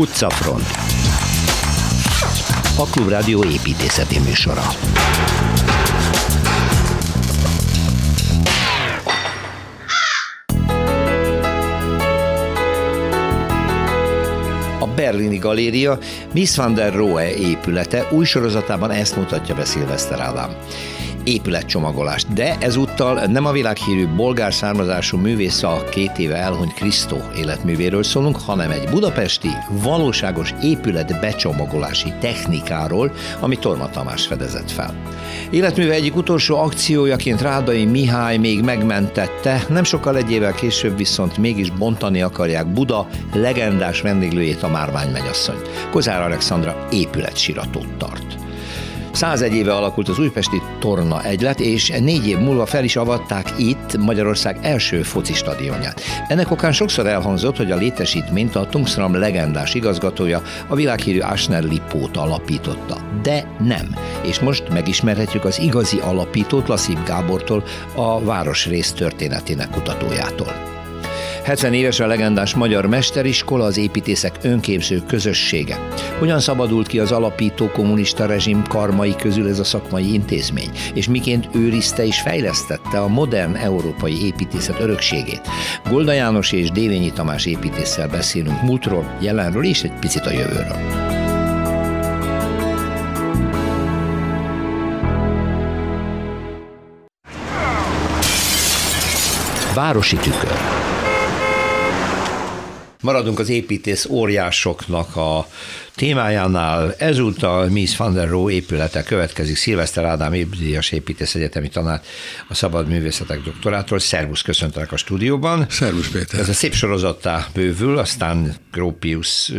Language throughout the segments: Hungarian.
Utcafront. A Klubrádió építészeti műsora. A Berlini Galéria Miss van der Rohe épülete új sorozatában ezt mutatja be Szilveszter Ádám épületcsomagolást. De ezúttal nem a világhírű bolgár származású művész a két éve elhunyt Krisztó életművéről szólunk, hanem egy budapesti valóságos épület becsomagolási technikáról, ami Torma Tamás fedezett fel. Életműve egyik utolsó akciójaként Rádai Mihály még megmentette, nem sokkal egy évvel később viszont mégis bontani akarják Buda legendás vendéglőjét a Márvány megyasszony. Kozár Alexandra épületsiratot tart. 101 éve alakult az újpesti Torna egylet, és négy év múlva fel is avatták itt Magyarország első foci stadionját. Ennek okán sokszor elhangzott, hogy a létesítményt a Tungsram legendás igazgatója, a világhírű Asner Lipót alapította. De nem. És most megismerhetjük az igazi alapítót Lasszív Gábortól, a városrész történetének kutatójától. 70 éves a legendás magyar mesteriskola, az építészek önképző közössége. Hogyan szabadult ki az alapító kommunista rezsim karmai közül ez a szakmai intézmény, és miként őrizte és fejlesztette a modern európai építészet örökségét. Golda János és Dévényi Tamás építéssel beszélünk múltról, jelenről és egy picit a jövőről. Városi tükör. Maradunk az építész óriásoknak a témájánál. Ezúttal Mies van der Rohe épülete következik. Szilveszter Ádám Ébdíjas építész egyetemi tanár a szabad művészetek doktorától. Szervusz, köszöntelek a stúdióban. Szervusz, Péter. Ez a szép sorozattá bővül, aztán Gropius,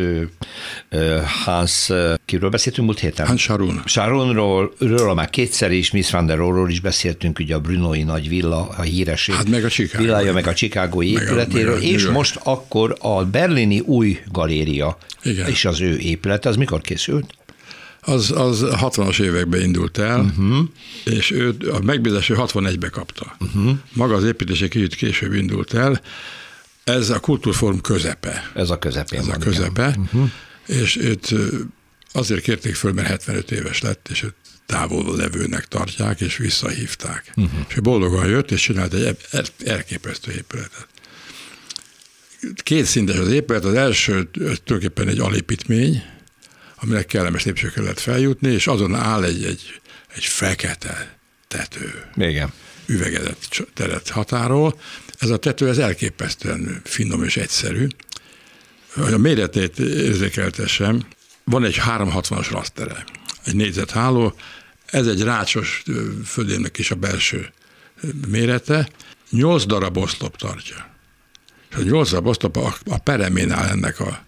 Hans, kiről beszéltünk múlt héten? Hans Sharon. Sharonról, róla már kétszer is, Mies van der Rohe-ról is beszéltünk, ugye a Brunoi nagy villa, a híres hát meg a Chicago. villája, meg a Chicago épületéről, meg a, meg a és most akkor a berlini új galéria Igen. és az ő épület, az mikor készült? Az, az 60-as években indult el, uh-huh. és ő a megbízást 61-be kapta. Uh-huh. Maga az építés egy kicsit később indult el. Ez a kultúrform közepe. Ez a közepén Ez a közepe, uh-huh. és őt azért kérték föl, mert 75 éves lett, és őt távol levőnek tartják, és visszahívták. Uh-huh. És boldogan jött, és csinált egy elképesztő épületet két szintes az épület, az első tulajdonképpen egy alépítmény, aminek kellemes lépcsőkkel lehet feljutni, és azon áll egy, egy, egy fekete tető. Igen. Üvegezett teret határol. Ez a tető ez elképesztően finom és egyszerű. Hogy a méretét érzékeltessem, van egy 360-as rasztere, egy négyzetháló, ez egy rácsos földének is a belső mérete, nyolc darab oszlop tartja. És a nyolcabb oszlop a, a peremén áll ennek a,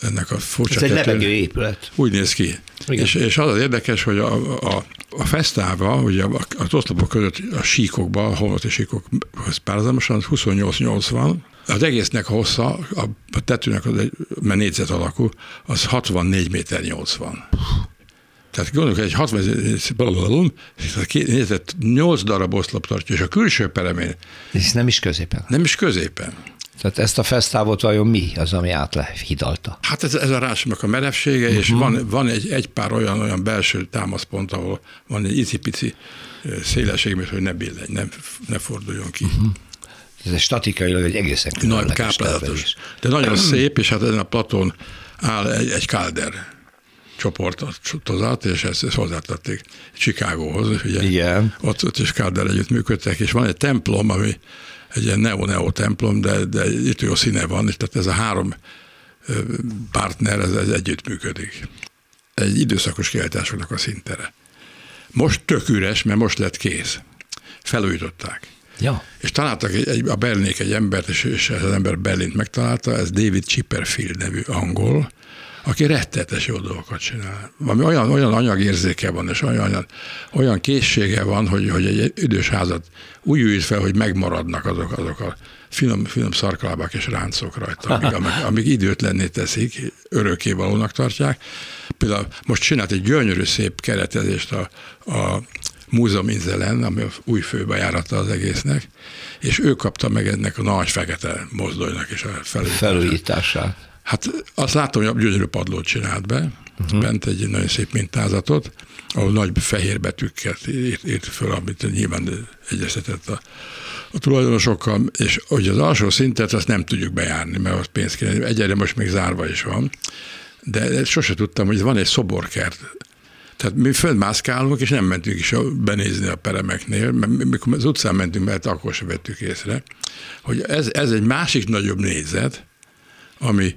ennek a furcsa Ez egy lebegő épület. Úgy néz ki. És, és az az érdekes, hogy a, a, a fesztába, ugye az oszlopok között a síkokban, a homlokti síkokhoz párhuzamosan 28-8 van, az egésznek a hossza, a, a tetőnek, az egy, mert négyzet alakú, az 64 méter 80. Tehát gondoljuk, egy 60 nézett 8 darab oszlop tartja, és a külső peremén. És nem is középen. Nem is középen. Tehát ezt a fesztávot vajon mi az, ami átlehidalta? Hát ez, ez a rásnak a merevsége, uh-huh. és mhm. van, van egy, egy pár olyan, olyan belső támaszpont, ahol van egy icipici szélesség, mert hogy ne billenj, ne, ne forduljon ki. Uh-huh. Ez statikailag egy egészen különleges De nagyon szép, és hát ezen a platón áll egy, egy kálder csoportozat, és ezt, ezt hozzátették Chicagóhoz, ugye. Igen. Ott, ott is Kálder együtt működtek, és van egy templom, ami egy ilyen neo-neo templom, de, de itt jó színe van, és tehát ez a három partner, ez, ez együtt működik. Egy időszakos kiállításoknak a szintere. Most tök üres, mert most lett kész. Felújították. Ja. És találtak egy, egy, a Berlinék egy embert, és, és ez az ember Berlint megtalálta, ez David Chipperfield nevű angol, aki rettetes jó dolgokat csinál. Valami olyan, olyan anyagérzéke van, és olyan, olyan, készsége van, hogy, hogy egy idős házat úgy ült fel, hogy megmaradnak azok, azok a finom, finom szarkalábak és ráncok rajta, amíg, amíg, amíg időt lenné teszik, örökké valónak tartják. Például most csinált egy gyönyörű szép keretezést a, a Múzeum Inzelen, ami a új főbejárata az egésznek, és ő kapta meg ennek a nagy fekete mozdonynak is a felújítását. felújítását Hát azt látom, hogy a gyönyörű padlót csinált be, uh-huh. bent egy nagyon szép mintázatot, ahol nagy fehér betűkkel írt, írt föl, amit nyilván egyeztetett a, a tulajdonosokkal, és hogy az alsó szintet azt nem tudjuk bejárni, mert az pénz kéne. Egyre most még zárva is van, de sose tudtam, hogy van egy szoborkert. Tehát mi földmászkálunk, és nem mentünk is benézni a peremeknél, mert mikor az utcán mentünk be, akkor sem vettük észre, hogy ez, ez egy másik nagyobb nézet, ami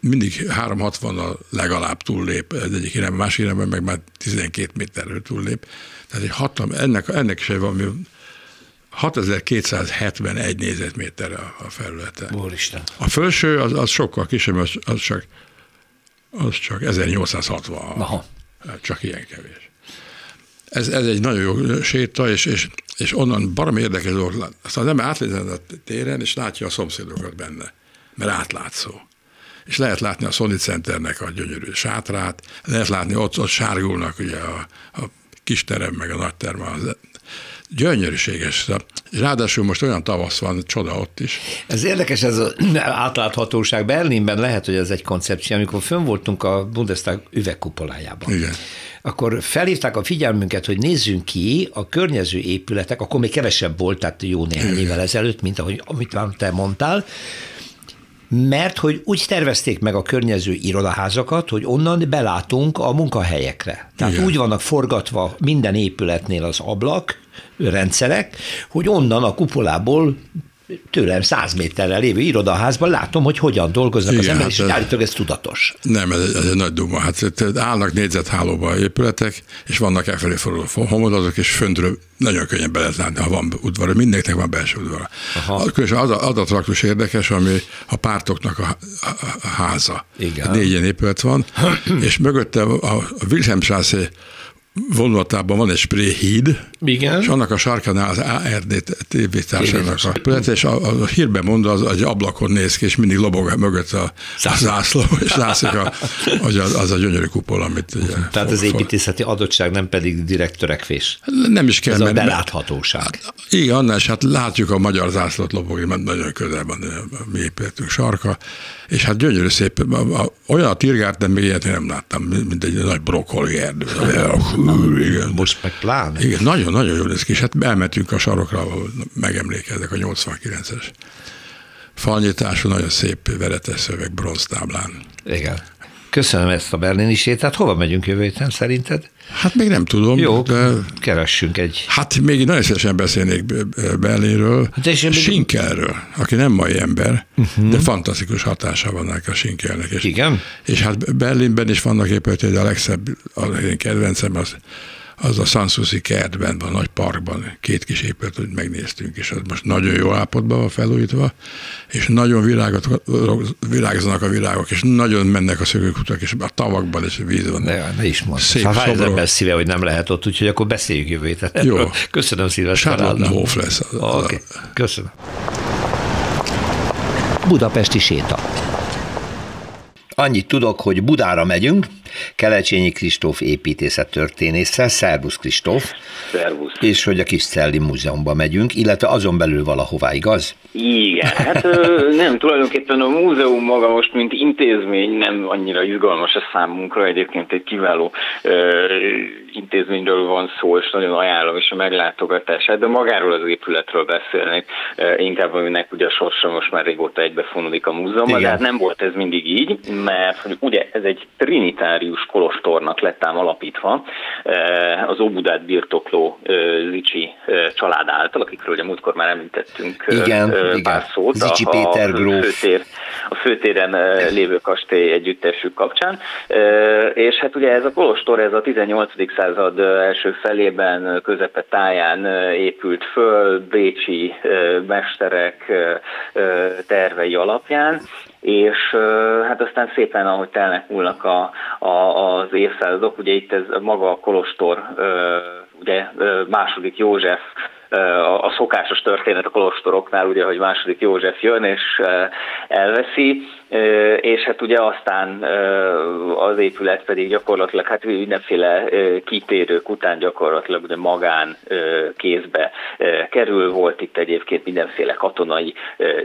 mindig 360-nal legalább túllép, ez egyik irányban, másik irányban meg már 12 méterről túllép. Tehát egy hatalmas, ennek, ennek is egy valami 6271 négyzetméter a, a felülete. Úristen. A felső az, az sokkal kisebb, az, az, csak, az csak 1860. Aha. Csak ilyen kevés. Ez, ez egy nagyon jó séta, és, és, és onnan baromi érdekes dolog. Aztán az ember átlézett a téren, és látja a szomszédokat benne, mert átlátszó és lehet látni a Sony Centernek a gyönyörű sátrát, lehet látni, ott, ott sárgulnak ugye a, a kis terem, meg a nagy terem, az gyönyörűséges. Ráadásul most olyan tavasz van, csoda ott is. Ez érdekes, ez az átláthatóság. Berlinben lehet, hogy ez egy koncepció, amikor fönn voltunk a Bundestag üvegkupolájában. Igen akkor felhívták a figyelmünket, hogy nézzünk ki a környező épületek, akkor még kevesebb volt, tehát jó néhány évvel ezelőtt, mint ahogy, amit te mondtál, mert hogy úgy tervezték meg a környező irodaházakat, hogy onnan belátunk a munkahelyekre. Tehát Igen. úgy vannak forgatva minden épületnél az ablak, rendszerek, hogy onnan a kupolából tőlem száz méterrel lévő irodaházban látom, hogy hogyan dolgoznak Igen, az emberek, hát és állítólag ez tudatos. Nem, ez, ez egy nagy duma. Hát állnak négyzethálóba épületek, és vannak elfelé forduló homolazok, és föntről nagyon könnyen be lehet látni, ha van udvar, mindenkinek van belső udvara. Különösen az a adatraktus érdekes, ami a pártoknak a, a, háza. Igen. Négy ilyen épület van, és mögötte a, a Wilhelmstrasse vonulatában van egy spré híd, Igen. és annak a sarkánál az ARD tévétársának a épülete, és a, a hírben mondva az, az ablakon néz ki, és mindig lobog mögött a, a zászló, és látszik, a, az, az a gyönyörű kupol, amit... Ugye, Tehát az építészeti adottság nem pedig direkt törekvés. Nem is kell. Ez mert, a beláthatóság. Hát, igen, annál is, hát látjuk a magyar zászlót lobogni, mert nagyon közel van a mi épületünk sarka, és hát gyönyörű szép, olyan a tirgárt, még ilyet nem láttam, mint egy nagy brokkoli erdő. Igen. Most meg pláne. Igen, nagyon-nagyon jól néz ki, és hát elmentünk a sarokra, ahol megemlékezek a 89-es falnyitású, nagyon szép veretes szöveg bronztáblán. Igen. Köszönöm ezt a berlini sétát. Hova megyünk jövő héten szerinted? Hát még nem tudom. Jó, de... keressünk egy. Hát még nagyon szívesen beszélnék Berlinről, hát és Sinkelről, aki nem mai ember, uh-huh. de fantasztikus hatása van a Sinkelnek. És, Igen? És hát Berlinben is vannak épületek, de a legszebb, a én kedvencem az az a Sanssouci kertben van, nagy parkban, két kis épület, hogy megnéztünk, és az most nagyon jó állapotban van felújítva, és nagyon virágot, virágzanak a virágok, és nagyon mennek a szökőkutak, és a tavakban is víz van. Ne, ne is mondd. Szép ha szobrok. szíve, hogy nem lehet ott, úgyhogy akkor beszéljük jövő héten. Jó. Köszönöm szívesen. Charlotte Hof lesz. Oké, okay. köszönöm. Budapesti séta. Annyit tudok, hogy Budára megyünk, Kelecsényi Kristóf építészettörténésszel, Szervusz Kristóf. Szervusz. És hogy a Kis Szelli Múzeumban megyünk, illetve azon belül valahová, igaz? Igen, hát nem, tulajdonképpen a múzeum maga most, mint intézmény nem annyira izgalmas a számunkra, egyébként egy kiváló intézményről van szó, és nagyon ajánlom is a meglátogatását, de magáról az épületről beszélnék, inkább aminek ugye a sorsa most már régóta egybefonódik a múzeumban, de hát nem volt ez mindig így, mert hogy ugye ez egy trinitárius kolostornak lett ám alapítva az Óbudát birtokló Zicsi család által, akikről ugye múltkor már említettünk igen, pár igen. szót Zicsi a, Péter a, főtér, a főtéren lévő kastély együttesük kapcsán, és hát ugye ez a kolostor, ez a 18 század első felében, közepe táján épült föl, bécsi mesterek tervei alapján, és hát aztán szépen, ahogy telnek múlnak a, a, az évszázadok, ugye itt ez maga a kolostor, ugye második József a szokásos történet a kolostoroknál, ugye, hogy második József jön és elveszi, és hát ugye aztán az épület pedig gyakorlatilag hát mindenféle kitérők után gyakorlatilag ugye magán kézbe kerül, volt itt egyébként mindenféle katonai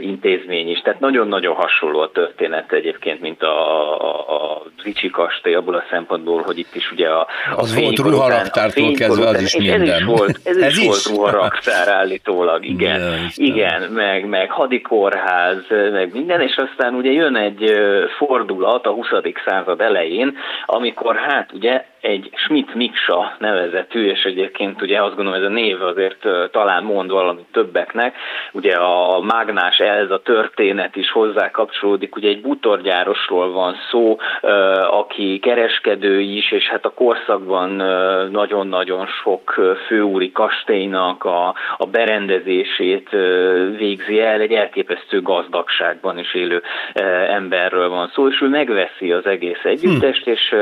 intézmény is, tehát nagyon-nagyon hasonló a történet egyébként, mint a, a, a Ricsi kastély abból a szempontból, hogy itt is ugye a, a Az volt ruharaktártól kezdve, az is minden. Ez is volt, ez, ez is, is? volt ruharaktár állítólag, igen. Ja, igen, meg, meg hadikorház, meg minden, és aztán ugye jön egy fordulat a 20. század elején, amikor hát ugye egy Schmidt Miksa nevezetű, és egyébként ugye azt gondolom ez a név azért talán mond valamit többeknek, ugye a Mágnás Elza történet is hozzá kapcsolódik, ugye egy butorgyárosról van szó, aki kereskedő is, és hát a korszakban nagyon-nagyon sok főúri kastélynak a, a berendezését végzi el, egy elképesztő gazdagságban is élő emberről van szó, és ő megveszi az egész együttest, hm. és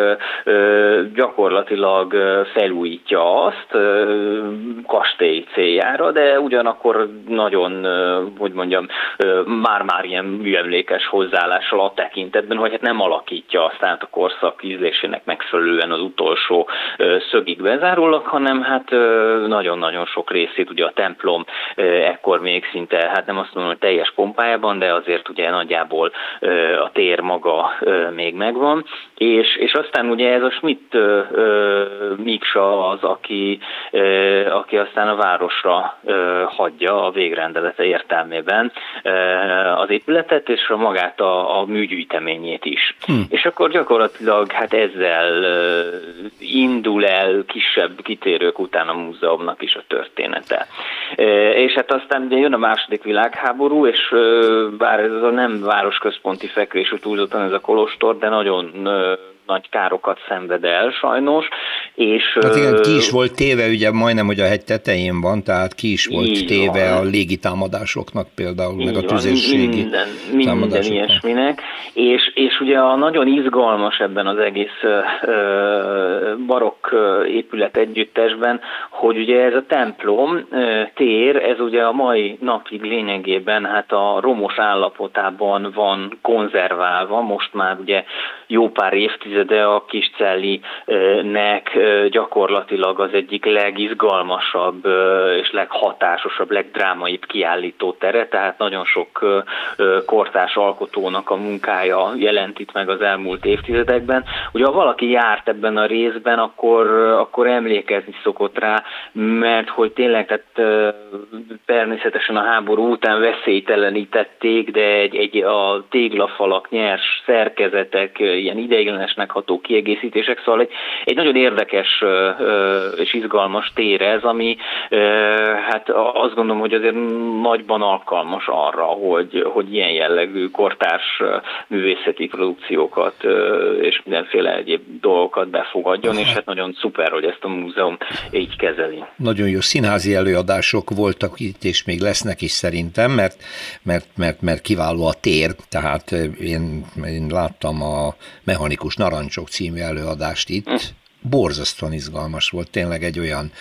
gyakorlatilag gyakorlatilag felújítja azt kastély céljára, de ugyanakkor nagyon, hogy mondjam, már-már ilyen műemlékes hozzáállással a tekintetben, hogy hát nem alakítja aztán a korszak ízlésének megfelelően az utolsó szögig bezárólag, hanem hát nagyon-nagyon sok részét ugye a templom ekkor még szinte, hát nem azt mondom, hogy teljes pompájában, de azért ugye nagyjából a tér maga még megvan, és, és aztán ugye ez a Schmidt Miksa az, aki, aki aztán a városra hagyja a végrendelete értelmében az épületet, és magát a, a műgyűjteményét is. Hm. És akkor gyakorlatilag hát ezzel indul el kisebb kitérők után a múzeumnak is a története. És hát aztán ugye jön a második világháború, és bár ez a nem városközponti fekvésű túlzottan ez a kolostor, de nagyon nagy károkat szenved el sajnos. És, hát igen, ki is volt téve, ugye majdnem, hogy a hegy tetején van, tehát ki is volt téve van. a légitámadásoknak például, így meg a tüzérségi minden, minden ilyesminek, és, és ugye a nagyon izgalmas ebben az egész barokk épület együttesben, hogy ugye ez a templom tér, ez ugye a mai napig lényegében hát a romos állapotában van konzerválva, most már ugye jó pár évtized évtizede a Kiscelli-nek gyakorlatilag az egyik legizgalmasabb és leghatásosabb, legdrámaibb kiállító tere, tehát nagyon sok kortás alkotónak a munkája jelent itt meg az elmúlt évtizedekben. Ugye ha valaki járt ebben a részben, akkor, akkor emlékezni szokott rá, mert hogy tényleg tehát természetesen a háború után veszélytelenítették, de egy, egy a téglafalak nyers szerkezetek, ilyen ideiglenesnek megható kiegészítések, szóval egy, egy nagyon érdekes és izgalmas tér ez, ami hát azt gondolom, hogy azért nagyban alkalmas arra, hogy, hogy ilyen jellegű kortárs művészeti produkciókat és mindenféle egyéb dolgokat befogadjon, és hát nagyon szuper, hogy ezt a múzeum így kezeli. Nagyon jó színházi előadások voltak itt, és még lesznek is szerintem, mert, mert, mert, mert kiváló a tér, tehát én, én láttam a mechanikus Narancsok című előadást itt, borzasztóan izgalmas volt, tényleg egy olyan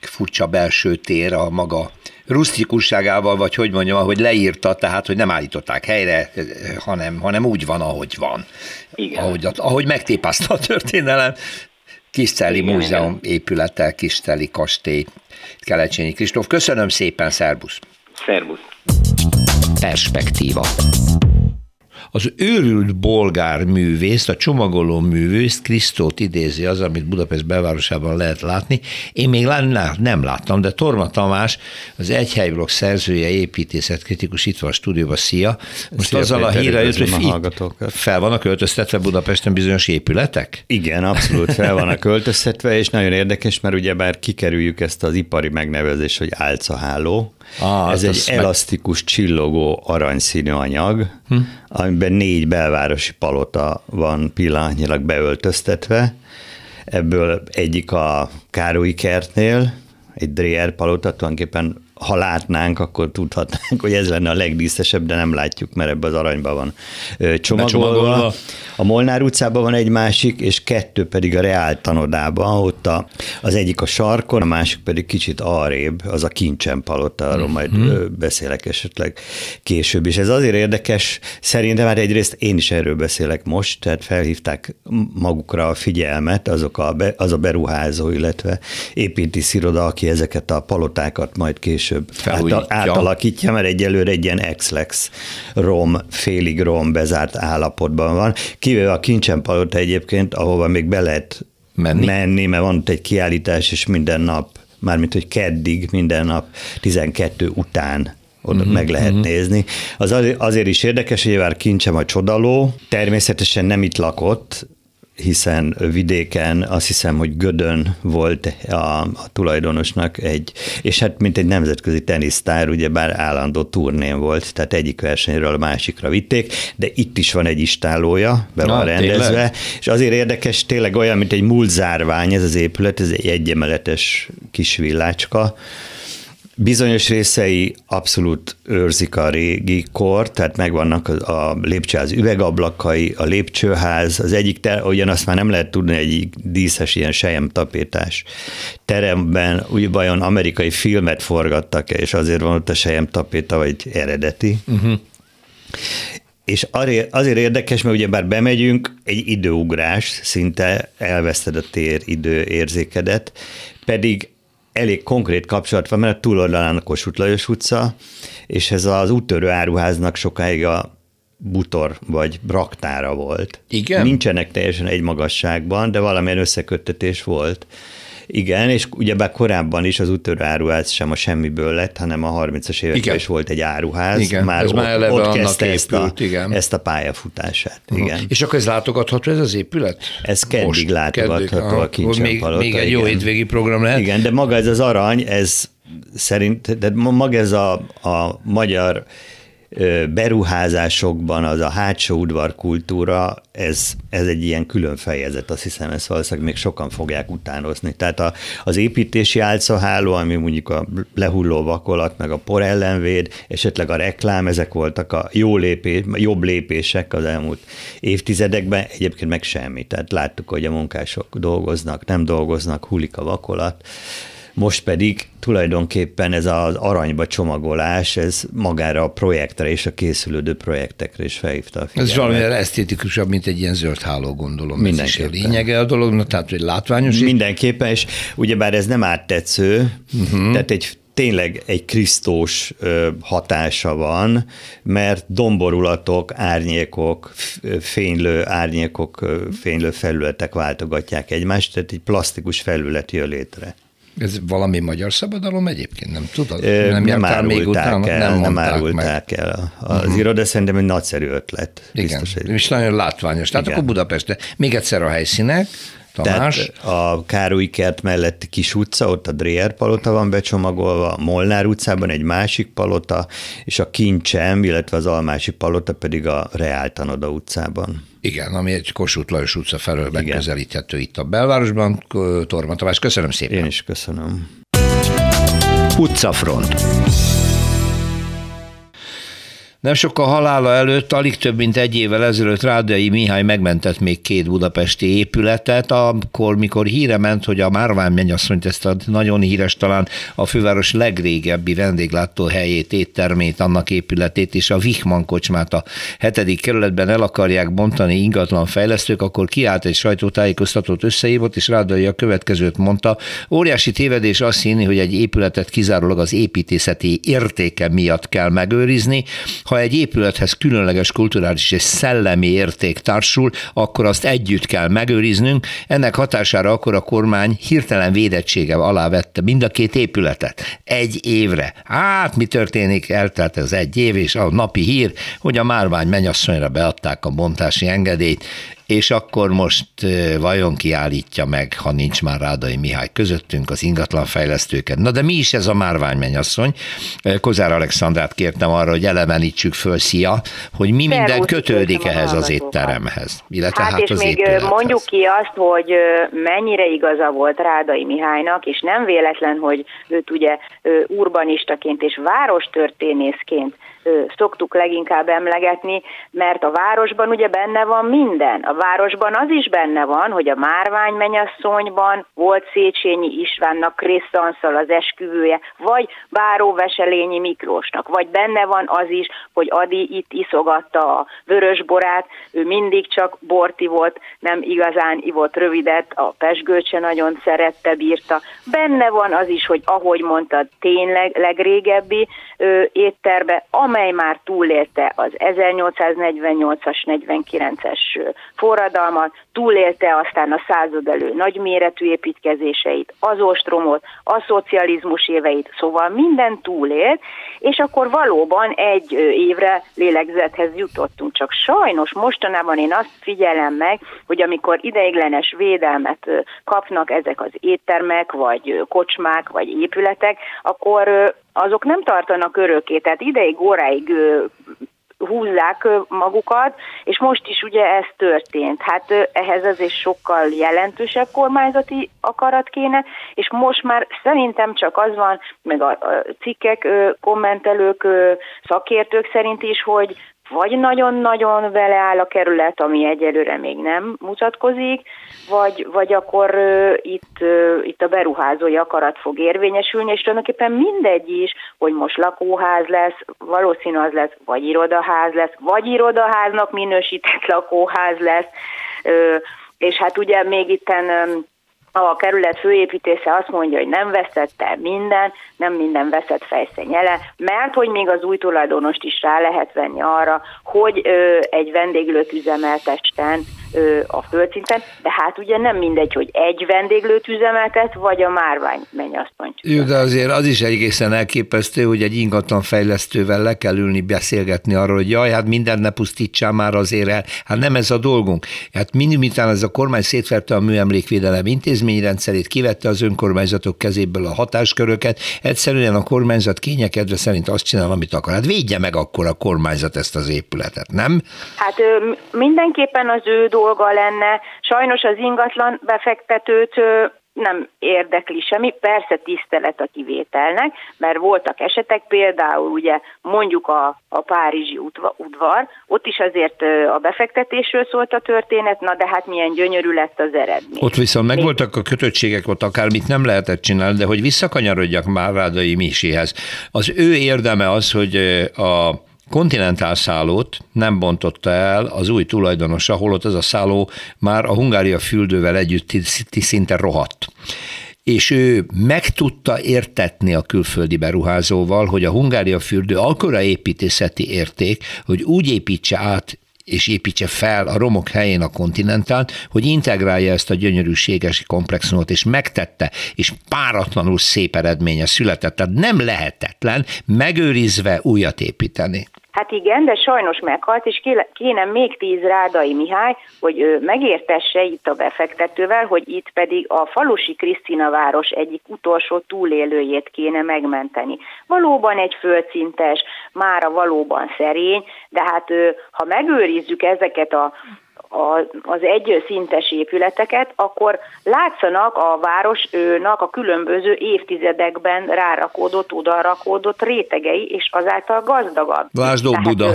furcsa belső tér a maga rustikusságával, vagy hogy mondjam, ahogy leírta, tehát, hogy nem állították helyre, hanem, hanem úgy van, ahogy van. Igen. Ahogy, ahogy megtépázta a történelem. Kiszteli Múzeum épülete, Kiszteli kastély, Kelecsényi Kristóf. Köszönöm szépen, szervusz! Szervusz! Perspektíva az őrült bolgár művészt, a csomagoló művészt, Krisztót idézi az, amit Budapest belvárosában lehet látni. Én még nem láttam, de Torma Tamás, az Egyhelyblog szerzője, építészetkritikus itt van a stúdióban, szia. Most szia, azzal Péter, a hírre jött, hogy fel vannak költöztetve Budapesten bizonyos épületek? Igen, abszolút fel vannak költöztetve, és nagyon érdekes, mert ugyebár kikerüljük ezt az ipari megnevezést, hogy álcaháló, Ah, Ez egy elasztikus, meg... csillogó, aranyszínű anyag, hm? Amiben négy belvárosi palota van pillanatnyilag beöltöztetve. Ebből egyik a Károlyi kertnél, egy Dreher palota, tulajdonképpen ha látnánk, akkor tudhatnánk, hogy ez lenne a legdíszesebb, de nem látjuk, mert ebbe az aranyba van csomagolva. A Molnár utcában van egy másik, és kettő pedig a Reál tanodában, ott a, az egyik a sarkon, a másik pedig kicsit arrébb, az a Kincsen palota, arról mm-hmm. majd mhm. beszélek esetleg később. És ez azért érdekes, szerintem hát egyrészt én is erről beszélek most, tehát felhívták magukra a figyelmet azok a, az a beruházó, illetve építésziroda, aki ezeket a palotákat majd később átal, átalakítja, mert egyelőre egy ilyen ex-lex rom, félig rom bezárt állapotban van. Kivéve a Kincsen palota egyébként, ahova még be lehet menni, menni mert van egy kiállítás, és minden nap, mármint hogy keddig, minden nap 12 után oda uh-huh, meg lehet uh-huh. nézni. Az azért is érdekes, hogy már kincsem a csodaló, természetesen nem itt lakott, hiszen vidéken azt hiszem, hogy Gödön volt a, a tulajdonosnak egy, és hát mint egy nemzetközi tenisztár, ugye bár állandó turnén volt, tehát egyik versenyről a másikra vitték, de itt is van egy istálója, be van Na, rendezve, tényleg? és azért érdekes, tényleg olyan, mint egy múlt zárvány ez az épület, ez egy egyemeletes kis villácska, Bizonyos részei abszolút őrzik a régi kor, tehát megvannak a, a lépcsőház üvegablakai, a lépcsőház, az egyik, ter, ugyanazt már nem lehet tudni, egy díszes ilyen sejem tapétás teremben úgy vajon amerikai filmet forgattak -e, és azért van ott a sejem tapéta, vagy eredeti. Uh-huh. És azért érdekes, mert ugye bár bemegyünk, egy időugrás, szinte elveszted a tér idő érzékedet, pedig elég konkrét kapcsolat van, mert a túloldalán a Kossuth Lajos utca, és ez az úttörő áruháznak sokáig a butor vagy braktára volt. Igen? Nincsenek teljesen egy magasságban, de valamilyen összeköttetés volt. Igen, és ugyebár korábban is az úttörő áruház sem a semmiből lett, hanem a 30-as években is volt egy áruház. Igen, már ez ott, már eleve ott kezdte épült, ezt, a, igen. ezt a pályafutását. Uh-huh. Igen. És akkor ez látogatható ez az épület? Ez keddig látogatható a Kincsen még, még egy igen. jó hétvégi program lehet. Igen, de maga ez az arany, ez szerint, de maga ez a, a magyar beruházásokban az a hátsó udvar kultúra, ez, ez egy ilyen külön fejezet, azt hiszem, ezt valószínűleg még sokan fogják utánozni. Tehát a, az építési álcaháló, ami mondjuk a lehulló vakolat, meg a por ellenvéd, esetleg a reklám, ezek voltak a jó lépés, jobb lépések az elmúlt évtizedekben, egyébként meg semmi. Tehát láttuk, hogy a munkások dolgoznak, nem dolgoznak, hullik a vakolat most pedig tulajdonképpen ez az aranyba csomagolás, ez magára a projektre és a készülődő projektekre is felhívta a figyelmet. Ez valamivel esztétikusabb, mint egy ilyen zöld háló, gondolom. Mindenképpen. Ez is a lényege a dolognak, tehát hogy látványos. Mindenképpen, és ugyebár ez nem áttetsző, uh-huh. tehát egy tényleg egy krisztós hatása van, mert domborulatok, árnyékok, fénylő árnyékok, fénylő felületek váltogatják egymást, tehát egy plastikus felület jön létre. Ez valami magyar szabadalom egyébként? Nem tudod? Nem, nem árulták még el, nem, nem árulták meg. el az uh-huh. de szerintem egy nagyszerű ötlet. Igen, biztos, és nagyon látványos. Tehát Igen. akkor Budapestre. Még egyszer a helyszínek, Tamás. Tehát a Károly kert melletti kis utca, ott a Dreher palota van becsomagolva, a Molnár utcában egy másik palota, és a Kincsem, illetve az Almási palota pedig a Reál Tanoda utcában. Igen, ami egy Kossuth Lajos utca felől Igen. megközelíthető itt a belvárosban. Torma Tamás, köszönöm szépen. Én is köszönöm. Utcafront. Nem sokkal halála előtt, alig több mint egy évvel ezelőtt Rádai Mihály megmentett még két budapesti épületet, akkor, mikor híre ment, hogy a Márvány mennyasszonyt, ezt a nagyon híres talán a főváros legrégebbi vendéglátó helyét, éttermét, annak épületét és a Vichman kocsmát a hetedik kerületben el akarják bontani ingatlan fejlesztők, akkor kiállt egy sajtótájékoztatót összehívott, és Rádai a következőt mondta. Óriási tévedés azt hinni, hogy egy épületet kizárólag az építészeti értéke miatt kell megőrizni, ha egy épülethez különleges kulturális és szellemi érték társul, akkor azt együtt kell megőriznünk. Ennek hatására akkor a kormány hirtelen védettsége alá vette mind a két épületet egy évre. Hát mi történik? Eltelt ez egy év, és a napi hír, hogy a márvány mennyasszonyra beadták a bontási engedélyt. És akkor most vajon kiállítja meg, ha nincs már Rádai Mihály közöttünk, az ingatlanfejlesztőket. Na de mi is ez a márványmennyasszony? Kozár Alexandrát kértem arra, hogy elevenítsük föl, szia, hogy mi minden Szervusz, kötődik ehhez az étteremhez. Illetve hát, hát és az még épülethez. mondjuk ki azt, hogy mennyire igaza volt Rádai Mihálynak, és nem véletlen, hogy őt ugye urbanistaként és várostörténészként szoktuk leginkább emlegetni, mert a városban ugye benne van minden. A városban az is benne van, hogy a Márvány menyasszonyban volt Széchenyi Istvánnak Krisztanszal az esküvője, vagy Báró Veselényi Miklósnak, vagy benne van az is, hogy Adi itt iszogatta a vörösborát, ő mindig csak borti volt, nem igazán ivott rövidet, a pesgőt nagyon szerette, bírta. Benne van az is, hogy ahogy mondtad, tényleg legrégebbi ö, étterbe, amely már túlélte az 1848-as, 49-es forradalmat, túlélte aztán a század elő nagyméretű építkezéseit, az ostromot, a szocializmus éveit, szóval minden túlélt, és akkor valóban egy évre lélegzethez jutottunk. Csak sajnos mostanában én azt figyelem meg, hogy amikor ideiglenes védelmet kapnak ezek az éttermek, vagy kocsmák, vagy épületek, akkor azok nem tartanak örökké, tehát ideig, óráig húzzák magukat, és most is ugye ez történt. Hát ehhez azért sokkal jelentősebb kormányzati akarat kéne, és most már szerintem csak az van, meg a cikkek, kommentelők, szakértők szerint is, hogy vagy nagyon-nagyon vele áll a kerület, ami egyelőre még nem mutatkozik, vagy, vagy akkor uh, itt, uh, itt a beruházói akarat fog érvényesülni, és tulajdonképpen mindegy is, hogy most lakóház lesz, valószínű az lesz, vagy irodaház lesz, vagy irodaháznak minősített lakóház lesz, uh, és hát ugye még itten um, a kerület főépítésze azt mondja, hogy nem veszett el minden, nem minden veszett fejszennyele, mert hogy még az új tulajdonost is rá lehet venni arra, hogy ö, egy vendéglőt üzemeltessen a földszinten, de hát ugye nem mindegy, hogy egy vendéglőt üzemeltet, vagy a márvány mennyasszony. Jó, de azért az is egészen elképesztő, hogy egy ingatlan fejlesztővel le kell ülni, beszélgetni arról, hogy jaj, hát mindent ne pusztítsál már azért el. Hát nem ez a dolgunk. Hát minimítán ez a kormány szétverte a műemlékvédelem intézményrendszerét, kivette az önkormányzatok kezéből a hatásköröket, egyszerűen a kormányzat kényekedve szerint azt csinál, amit akar. Hát védje meg akkor a kormányzat ezt az épületet, nem? Hát mindenképpen az ő dolga lenne. Sajnos az ingatlan befektetőt nem érdekli semmi, persze tisztelet a kivételnek, mert voltak esetek, például ugye mondjuk a, a Párizsi udvar, ott is azért a befektetésről szólt a történet, na de hát milyen gyönyörű lett az eredmény. Ott viszont megvoltak a kötöttségek, ott akármit nem lehetett csinálni, de hogy visszakanyarodjak már Rádai Miséhez. Az ő érdeme az, hogy a kontinentál szállót nem bontotta el az új tulajdonosa, holott ez a szálló már a Hungária füldővel együtt szinte rohadt és ő meg tudta értetni a külföldi beruházóval, hogy a Hungária fürdő akkora építészeti érték, hogy úgy építse át és építse fel a romok helyén a kontinentált, hogy integrálja ezt a gyönyörűséges komplexumot, és megtette, és páratlanul szép eredménye született. Tehát nem lehetetlen megőrizve újat építeni. Hát igen, de sajnos meghalt, és kéne még tíz Rádai Mihály, hogy ő megértesse itt a befektetővel, hogy itt pedig a falusi Krisztina város egyik utolsó túlélőjét kéne megmenteni. Valóban egy földszintes, mára valóban szerény, de hát ha megőrizzük ezeket a az egy szintes épületeket, akkor látszanak a városnak a különböző évtizedekben rárakódott, odarakódott rétegei, és azáltal gazdagabb. Lásd Buda,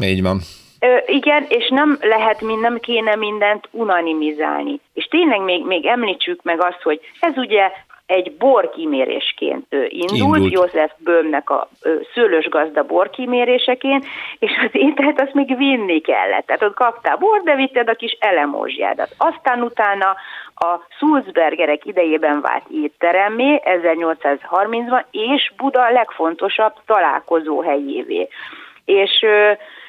így van. Ö, igen, és nem lehet, nem kéne mindent unanimizálni. És tényleg még, még említsük meg azt, hogy ez ugye egy borkimérésként indult, indult. József Böhmnek a szőlős gazda borkiméréseként, és az ételt azt még vinni kellett. Tehát ott kaptál bor, de vitted a kis elemózsiádat. Aztán utána a Sulzbergerek idejében vált étteremmé 1830-ban, és Buda legfontosabb találkozó helyévé. És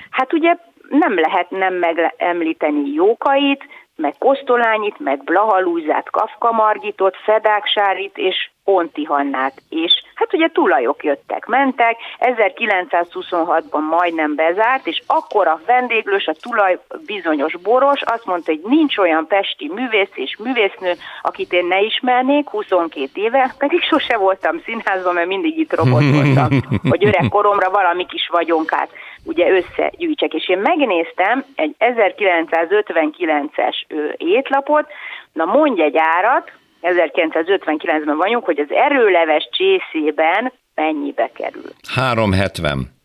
hát ugye nem lehet nem megemlíteni Jókait, meg Kosztolányit, meg Blahalúzát, Kafka Margitot, Fedák Sárit és Ponti Hannát, és hát ugye tulajok jöttek, mentek, 1926-ban majdnem bezárt, és akkor a vendéglős, a tulaj bizonyos boros azt mondta, hogy nincs olyan pesti művész és művésznő, akit én ne ismernék 22 éve, pedig sose voltam színházban, mert mindig itt robotoltam, hogy öreg koromra valami kis vagyonkát ugye összegyűjtsek. És én megnéztem egy 1959-es étlapot, na mondj egy árat, 1959-ben vagyunk, hogy az erőleves csészében mennyibe kerül. 370.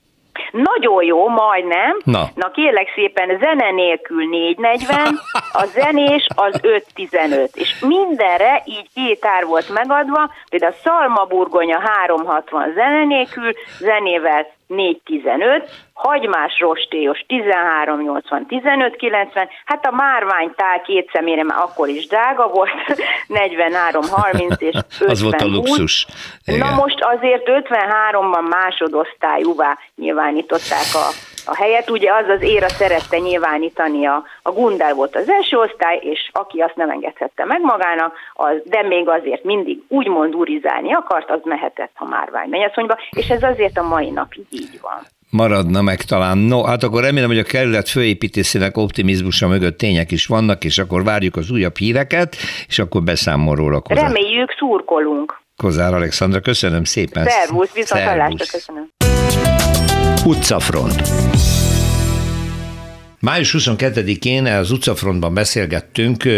Nagyon jó, majdnem. Na. Na kérlek szépen, zene nélkül 440, a zenés az 515, és mindenre így két ár volt megadva, például a Szalmaburgonya 360 zene nélkül, zenével 415, hagymás rostélyos 1380, 1590, hát a márványtál két szemére már akkor is drága volt, 43, 30 és 50 Az volt a luxus. Igen. Na most azért 53-ban másodosztályúvá nyilvánították a a helyet. Ugye az az éra szerette nyilvánítani, a, a Gundel volt az első osztály, és aki azt nem engedhette meg magának, az, de még azért mindig úgymond urizálni akart, az mehetett a márvány menyasszonyba, és ez azért a mai napig így van maradna meg talán. No, hát akkor remélem, hogy a kerület főépítészének optimizmusa mögött tények is vannak, és akkor várjuk az újabb híreket, és akkor beszámol róla. Kozár. Reméljük, szurkolunk. Kozár Alexandra, köszönöm szépen. Szervusz, viszont hallásra köszönöm. Utcafront. Május 22-én az utcafrontban beszélgettünk,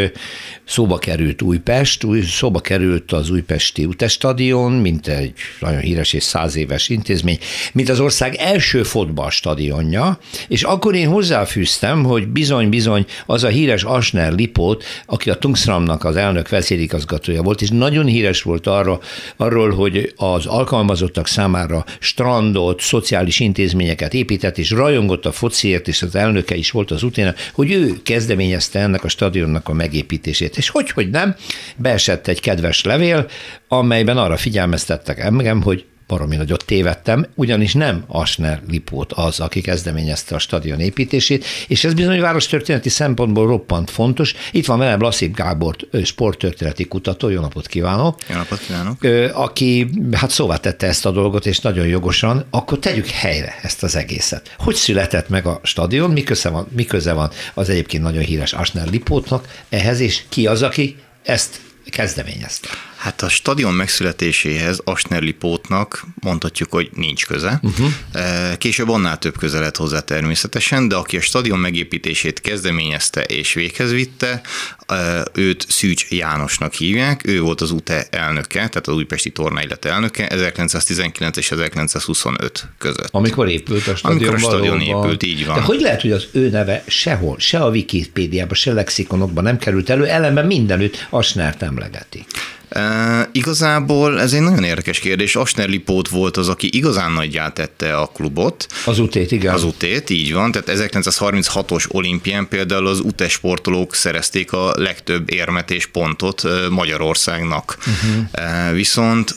szóba került Újpest, új, szóba került az újpesti utestadion, mint egy nagyon híres és száz éves intézmény, mint az ország első fotballstadionja, és akkor én hozzáfűztem, hogy bizony-bizony az a híres Asner Lipót, aki a Tungsramnak az elnök vezérigazgatója volt, és nagyon híres volt arra, arról, hogy az alkalmazottak számára strandot, szociális intézményeket épített, és rajongott a fociért, és az elnöke is volt az utána, hogy ő kezdeményezte ennek a stadionnak a megépítését. És hogy, hogy nem, beesett egy kedves levél, amelyben arra figyelmeztettek engem, hogy baromi nagyot tévedtem, ugyanis nem Asner Lipót az, aki kezdeményezte a stadion építését, és ez bizony várostörténeti szempontból roppant fontos. Itt van velem Lasszib Gábor, sporttörténeti kutató, jó napot kívánok! Jó napot kívánok! Aki hát szóvá tette ezt a dolgot, és nagyon jogosan, akkor tegyük helyre ezt az egészet. Hogy született meg a stadion, mi köze van, mi köze van az egyébként nagyon híres Asner Lipótnak ehhez, és ki az, aki ezt kezdeményezte? Hát a stadion megszületéséhez Asnerli Pótnak mondhatjuk, hogy nincs köze. Uh-huh. Később annál több köze lett hozzá természetesen, de aki a stadion megépítését kezdeményezte és véghez vitte, e, őt Szűcs Jánosnak hívják, ő volt az UTE elnöke, tehát az Újpesti Torna elnöke 1919 és 1925 között. Amikor épült a stadion Amikor a stadion valóban. épült, így van. De hogy lehet, hogy az ő neve sehol, se a Wikipédiában, se lexikonokban nem került elő, ellenben mindenütt Asnert emlegeti. E, igazából ez egy nagyon érdekes kérdés. Asner Lipót volt az, aki igazán nagyjá tette a klubot. Az utét, igen. Az utét, így van. Tehát 1936-os olimpián például az UTE sportolók szerezték a legtöbb érmet és pontot Magyarországnak. Uh-huh. Viszont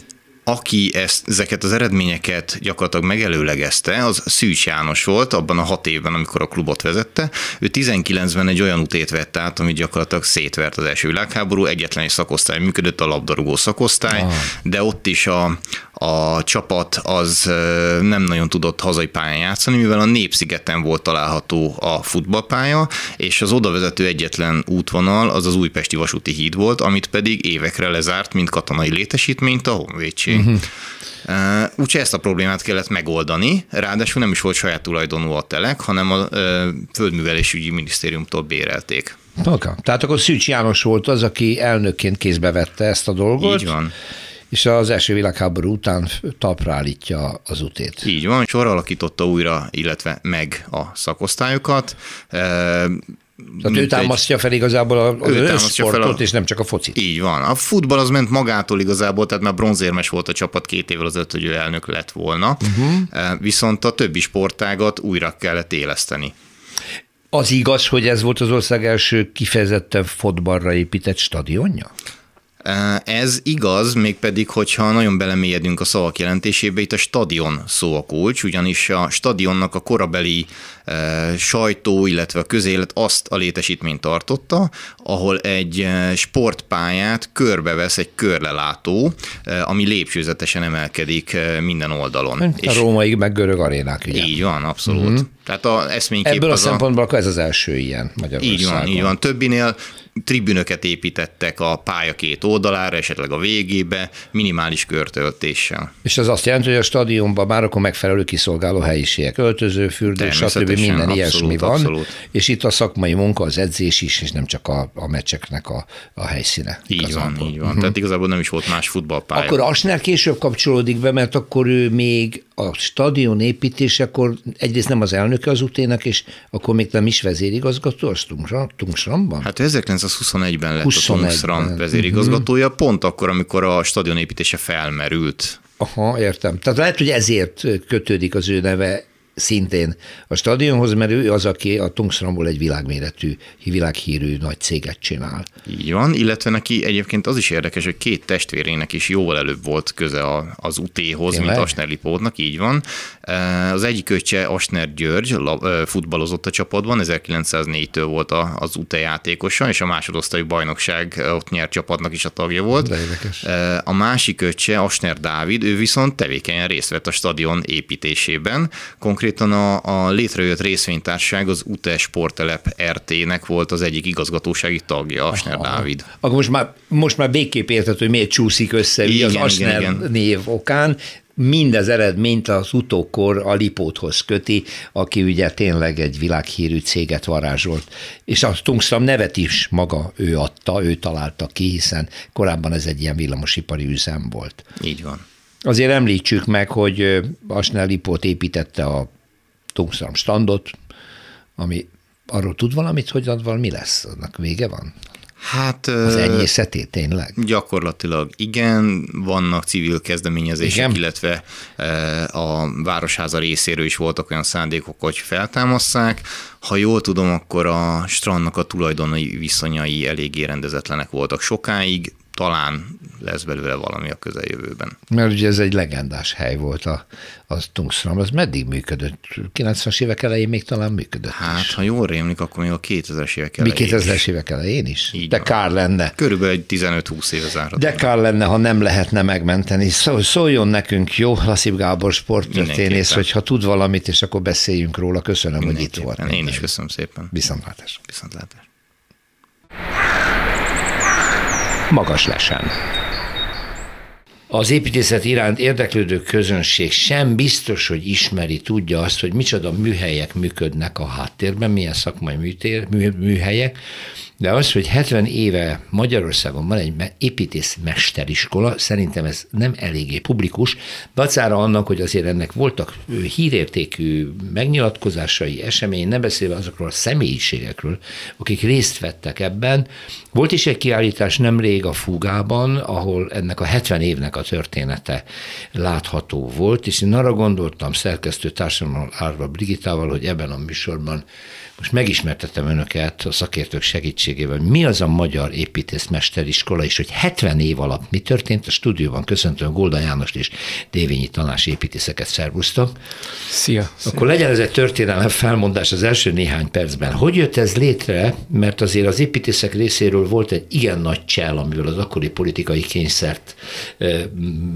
aki ezt, ezeket az eredményeket gyakorlatilag megelőlegezte, az Szűcs János volt abban a hat évben, amikor a klubot vezette. Ő 19-ben egy olyan utét vett át, ami gyakorlatilag szétvert az első világháború, egyetlen egy szakosztály működött, a labdarúgó szakosztály, ah. de ott is a, a csapat az nem nagyon tudott hazai pályán játszani, mivel a Népszigeten volt található a futballpálya, és az odavezető egyetlen útvonal az az újpesti vasúti híd volt, amit pedig évekre lezárt, mint katonai létesítményt a honvédség. Uh-huh. Úgyhogy ezt a problémát kellett megoldani, ráadásul nem is volt saját tulajdonú a telek, hanem a Földművelésügyi Minisztériumtól bérelték. Okay. Tehát akkor Szűcs János volt az, aki elnökként kézbe vette ezt a dolgot. Így van és az első világháború után talpra állítja az utét. Így van, sor alakította újra, illetve meg a szakosztályokat. Tehát ő támasztja fel igazából az összsportot, fel a... és nem csak a focit. Így van. A futball az ment magától igazából, tehát már bronzérmes volt a csapat két évvel azelőtt, hogy ő elnök lett volna. Uh-huh. Viszont a többi sportágat újra kellett éleszteni. Az igaz, hogy ez volt az ország első kifejezetten fotballra épített stadionja? Ez igaz, mégpedig, hogyha nagyon belemélyedünk a szavak jelentésébe, itt a stadion szó a kulcs, ugyanis a stadionnak a korabeli sajtó, illetve a közélet azt a létesítményt tartotta, ahol egy sportpályát körbevesz egy körlelátó, ami lépcsőzetesen emelkedik minden oldalon. A és római, meg görög arénák, ugye? Így van, abszolút. Mm-hmm. Tehát a eszménykép Ebből a szempontból a... ez az első ilyen Magyarországon. Így van, így van. Többinél tribünöket építettek a pálya két oldalára, esetleg a végébe, minimális körtöltéssel. És ez azt jelenti, hogy a stadionban már akkor megfelelő kiszolgáló helyiségek, öltöző, fürdő, stb. minden abszolút, ilyesmi van. Abszolút. És itt a szakmai munka, az edzés is, és nem csak a, a meccseknek a, a helyszíne. Így igazából. van, így van. Uh-huh. Tehát igazából nem is volt más futballpálya. Akkor Asner később kapcsolódik be, mert akkor ő még a stadion építésekor egyrészt nem az elnöke az utének, és akkor még nem is vezérigazgató az Tungsramban? Hát 1921-ben lett 21 a Tungsram vezérigazgatója, uh-huh. pont akkor, amikor a stadion építése felmerült. Aha, értem. Tehát lehet, hogy ezért kötődik az ő neve szintén a stadionhoz, mert ő az, aki a Tungsramból egy világméretű, világhírű nagy céget csinál. Így van, illetve neki egyébként az is érdekes, hogy két testvérének is jóval előbb volt köze az utéhoz, mint Asner Lipótnak, így van. Az egyik öccse Asner György futballozott a csapatban, 1904-től volt az UTE játékosa, és a másodosztályú bajnokság ott nyert csapatnak is a tagja volt. A másik öccse Asner Dávid, ő viszont tevékenyen részt vett a stadion építésében. Konkrétan a, a létrejött részvénytársaság az UTE Sportelep RT-nek volt az egyik igazgatósági tagja, Asner Aha. Dávid. Akkor most már, most már végképp érted, hogy miért csúszik össze igen, az Asner igen, igen. név okán, mindez eredményt az utókor a Lipóthoz köti, aki ugye tényleg egy világhírű céget varázsolt. És a Tungsram nevet is maga ő adta, ő találta ki, hiszen korábban ez egy ilyen villamosipari üzem volt. Így van. Azért említsük meg, hogy Asnál Lipót építette a Tungsram standot, ami arról tud valamit, hogy ad valami lesz? Annak vége van? Hát, az enyészetét tényleg? Gyakorlatilag igen, vannak civil kezdeményezések, igen? illetve a Városháza részéről is voltak olyan szándékok, hogy feltámasszák. Ha jól tudom, akkor a strandnak a tulajdoni viszonyai eléggé rendezetlenek voltak sokáig, talán lesz belőle valami a közeljövőben. Mert ugye ez egy legendás hely volt a, a Tungsram, az meddig működött? 90-es évek elején még talán működött Hát, is. ha jól rémlik, akkor még a 2000-es évek elején Mi 2000-es évek elején is? Így De van. kár lenne. Körülbelül egy 15-20 éve zárat. De kár lenne, ha nem lehetne megmenteni. Szó, szóljon nekünk, jó, Lassib Gábor sporttörténész, hogy ha tud valamit, és akkor beszéljünk róla. Köszönöm, hogy itt volt. Én is köszönöm szépen. Viszontlátás. Viszontlátás magas lesen. Az építészet iránt érdeklődő közönség sem biztos, hogy ismeri, tudja azt, hogy micsoda műhelyek működnek a háttérben, milyen szakmai műtér, mű, műhelyek, de az, hogy 70 éve Magyarországon van egy építész mesteriskola, szerintem ez nem eléggé publikus, dacára annak, hogy azért ennek voltak hírértékű megnyilatkozásai, esemény, nem beszélve azokról a személyiségekről, akik részt vettek ebben. Volt is egy kiállítás nemrég a Fugában, ahol ennek a 70 évnek a története látható volt, és én arra gondoltam szerkesztő társadalommal Árva Brigitával, hogy ebben a műsorban most megismertetem önöket a szakértők segítségével, mi az a magyar építészmesteriskola, és hogy 70 év alatt mi történt. A stúdióban köszöntöm Golda Jánost és Dévényi Tanás építészeket szervusztak. Szia! Akkor legyen ez egy történelem felmondás az első néhány percben. Hogy jött ez létre? Mert azért az építészek részéről volt egy igen nagy csel, amivel az akkori politikai kényszert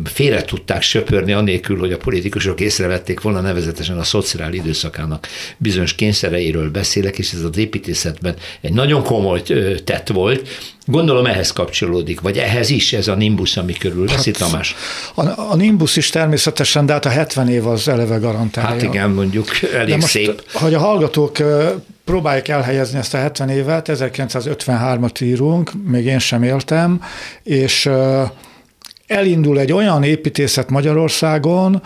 félre tudták söpörni, anélkül, hogy a politikusok észrevették volna nevezetesen a szociál időszakának bizonyos kényszereiről beszélni beszélek, és ez az építészetben egy nagyon komoly tett volt. Gondolom ehhez kapcsolódik, vagy ehhez is ez a Nimbus, ami körül veszi, hát, Tamás? A, a Nimbus is természetesen, de hát a 70 év az eleve garantálja. Hát igen, mondjuk elég de most, szép. Hogy a hallgatók próbálják elhelyezni ezt a 70 évet, 1953-at írunk, még én sem éltem, és elindul egy olyan építészet Magyarországon,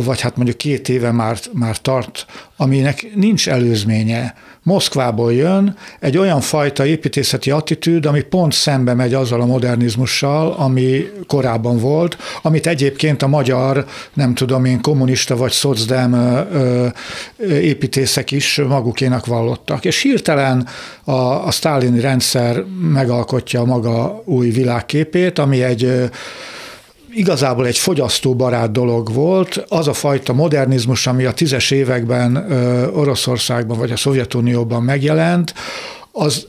vagy hát mondjuk két éve már, már tart, aminek nincs előzménye. Moszkvából jön egy olyan fajta építészeti attitűd, ami pont szembe megy azzal a modernizmussal, ami korábban volt, amit egyébként a magyar, nem tudom én, kommunista vagy szocdem építészek is magukénak vallottak. És hirtelen a, a sztálini rendszer megalkotja maga új világképét, ami egy igazából egy fogyasztóbarát dolog volt. Az a fajta modernizmus, ami a tízes években Oroszországban vagy a Szovjetunióban megjelent, az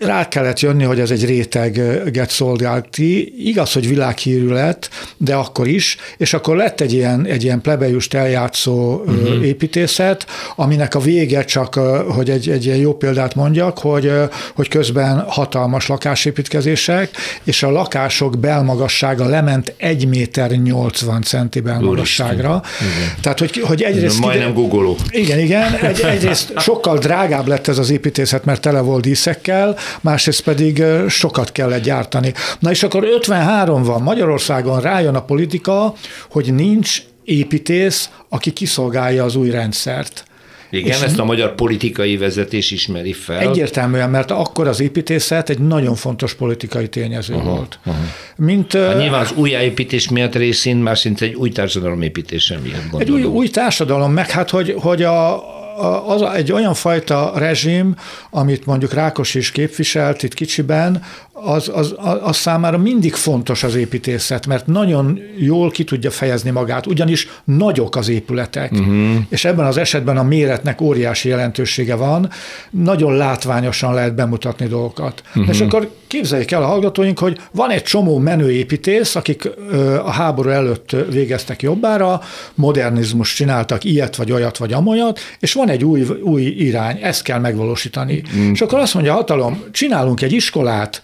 rá kellett jönni, hogy ez egy réteget szolgált ki. Igaz, hogy világhírű lett, de akkor is, és akkor lett egy ilyen, egy ilyen plebejust eljátszó uh-huh. építészet, aminek a vége csak, hogy egy, egy ilyen jó példát mondjak, hogy, hogy közben hatalmas lakásépítkezések, és a lakások belmagassága lement 1 méter 80 centi belmagasságra. Tehát, hogy, hogy egyrészt... Majdnem guggoló. Igen, igen. Egy, egyrészt sokkal drágább lett ez az építészet, mert tele volt díszekkel, másrészt pedig sokat kell gyártani. Na és akkor 53 van, Magyarországon rájön a politika, hogy nincs építész, aki kiszolgálja az új rendszert. Igen, és ezt a magyar politikai vezetés ismeri fel. Egyértelműen, mert akkor az építészet egy nagyon fontos politikai tényező uh-huh, volt. Uh-huh. Mint, hát nyilván az újjáépítés miatt részén már szinte egy új társadalom építése miatt gondolom. Egy új, új társadalom, meg hát, hogy, hogy a, az egy olyan fajta rezsim, amit mondjuk Rákos is képviselt itt kicsiben, az, az, az számára mindig fontos az építészet, mert nagyon jól ki tudja fejezni magát, ugyanis nagyok az épületek, uh-huh. és ebben az esetben a méretnek óriási jelentősége van, nagyon látványosan lehet bemutatni dolgokat. Uh-huh. És akkor képzeljék el a hallgatóink, hogy van egy csomó menő építész, akik a háború előtt végeztek jobbára, modernizmus csináltak ilyet, vagy olyat, vagy amolyat, és van egy új, új irány, ezt kell megvalósítani. Uh-huh. És akkor azt mondja a hatalom, csinálunk egy iskolát,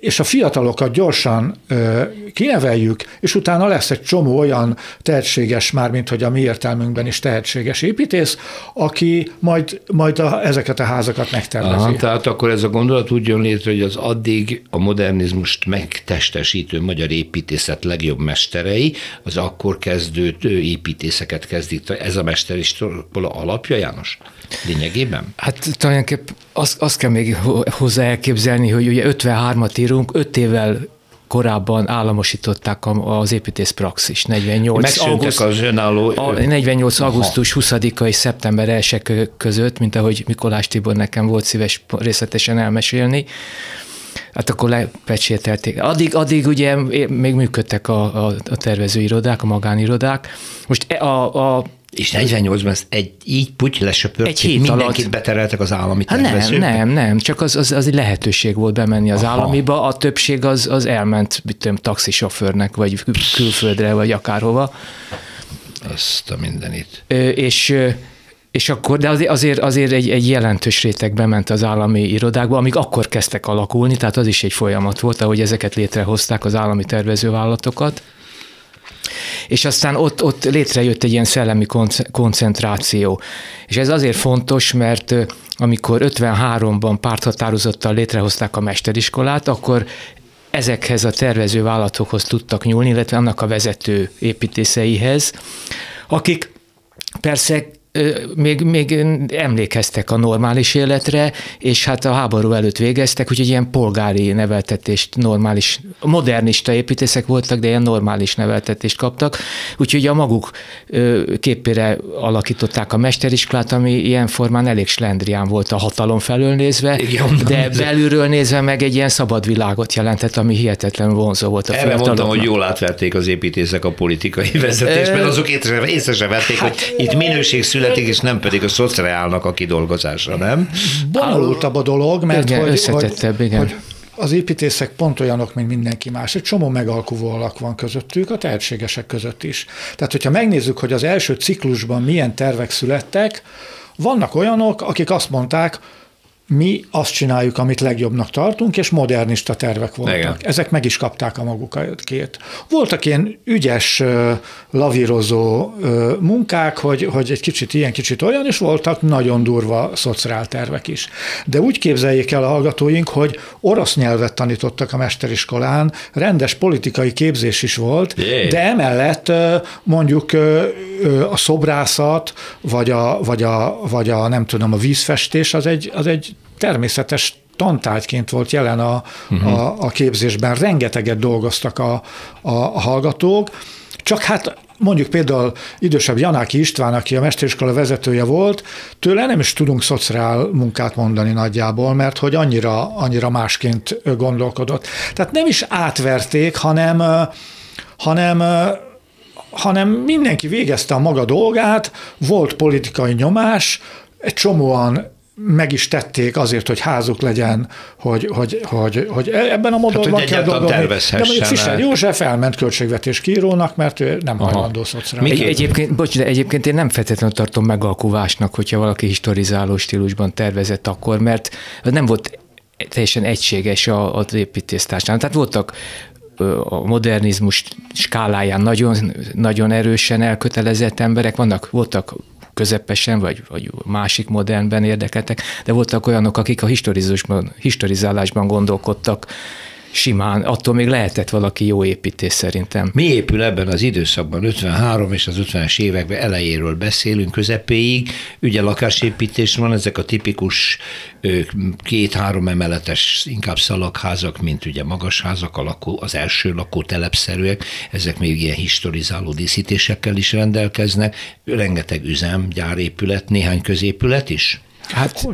és a fiatalokat gyorsan ö, kineveljük, és utána lesz egy csomó olyan tehetséges, már mint hogy a mi értelmünkben is tehetséges építész, aki majd, majd a, ezeket a házakat megtervezi. Aha, tehát akkor ez a gondolat úgy jön létre, hogy az addig a modernizmust megtestesítő magyar építészet legjobb mesterei, az akkor kezdő építészeket kezdik. Ez a mester is alapja, János? Lényegében? Hát tulajdonképpen azt, azt kell még hozzá elképzelni, hogy ugye 53-at írunk, 5 évvel korábban államosították az építész praxis. 48 auguszt, az önálló... A 48 augusztus 20-a és szeptember 1 között, mint ahogy Mikolás Tibor nekem volt szíves részletesen elmesélni, hát akkor lepecsételték. Addig, addig ugye még működtek a, a, a tervezőirodák, a magánirodák. Most e, a, a és 48-ban ezt egy, így puty lesöpört, egy hét mindenkit alatt. betereltek az állami hát Nem, nem, nem, csak az, az, az egy lehetőség volt bemenni az Aha. államiba, a többség az, az elment, mit tudom, taxisofőrnek, vagy külföldre, vagy akárhova. Ezt a mindenit. Ö, és és akkor, de azért, azért egy, egy jelentős réteg bement az állami irodákba, amik akkor kezdtek alakulni, tehát az is egy folyamat volt, ahogy ezeket létrehozták az állami tervezővállalatokat és aztán ott, ott létrejött egy ilyen szellemi koncentráció. És ez azért fontos, mert amikor 53-ban párthatározottal létrehozták a mesteriskolát, akkor ezekhez a tervező vállalatokhoz tudtak nyúlni, illetve annak a vezető építészeihez, akik persze még, még emlékeztek a normális életre, és hát a háború előtt végeztek, úgyhogy ilyen polgári neveltetést, normális, modernista építészek voltak, de ilyen normális neveltetést kaptak, úgyhogy a maguk képére alakították a mesteriskolát, ami ilyen formán elég slendrián volt a hatalom felől nézve, Igen, de belülről nézve meg egy ilyen szabad világot jelentett, ami hihetetlen vonzó volt a Erre mondtam, hogy jól átverték az építészek a politikai vezetést, mert azok észre, se vették, hát, hogy itt minőség születik, és nem pedig a szociálnak a kidolgozása, nem? Bonyolultabb a dolog, mert igen, hogy, hogy, igen. hogy az építészek pont olyanok, mint mindenki más. Egy csomó megalkuvó alak van közöttük, a tehetségesek között is. Tehát, hogyha megnézzük, hogy az első ciklusban milyen tervek születtek, vannak olyanok, akik azt mondták, mi azt csináljuk, amit legjobbnak tartunk, és modernista tervek voltak. Igen. Ezek meg is kapták a magukat két. Voltak ilyen ügyes, lavírozó munkák, hogy, hogy egy kicsit ilyen, kicsit olyan, és voltak nagyon durva szociáltervek is. De úgy képzeljék el a hallgatóink, hogy orosz nyelvet tanítottak a mesteriskolán, rendes politikai képzés is volt, Jé. de emellett mondjuk a szobrászat, vagy a, vagy a, vagy a nem tudom, a vízfestés az egy, az egy természetes tantárgyként volt jelen a, uh-huh. a, a képzésben. Rengeteget dolgoztak a, a, a hallgatók, csak hát mondjuk például idősebb Janáki István, aki a mesteriskola vezetője volt, tőle nem is tudunk szociál munkát mondani nagyjából, mert hogy annyira, annyira másként gondolkodott. Tehát nem is átverték, hanem, hanem hanem mindenki végezte a maga dolgát, volt politikai nyomás, egy csomóan meg is tették azért, hogy házuk legyen, hogy, hogy, hogy, hogy ebben a modorban hát, kell dolgozni. De mondjuk Fischer József elment költségvetés kírónak, mert ő nem hajlandó szociális. Egy, egyébként, bocs, de egyébként én nem feltétlenül tartom megalkuvásnak, hogyha valaki historizáló stílusban tervezett akkor, mert nem volt teljesen egységes az építésztársadalom. Tehát voltak a modernizmus skáláján nagyon, nagyon erősen elkötelezett emberek, vannak, voltak közepesen, vagy, vagy másik modernben érdekeltek, de voltak olyanok, akik a historizálásban gondolkodtak, simán, attól még lehetett valaki jó építés szerintem. Mi épül ebben az időszakban, 53 és az 50-es években elejéről beszélünk, közepéig, ugye lakásépítés van, ezek a tipikus két-három emeletes, inkább szalagházak, mint ugye magas házak, a lakó, az első lakótelepszerűek, ezek még ilyen historizáló díszítésekkel is rendelkeznek, rengeteg üzem, gyárépület, néhány középület is. Hát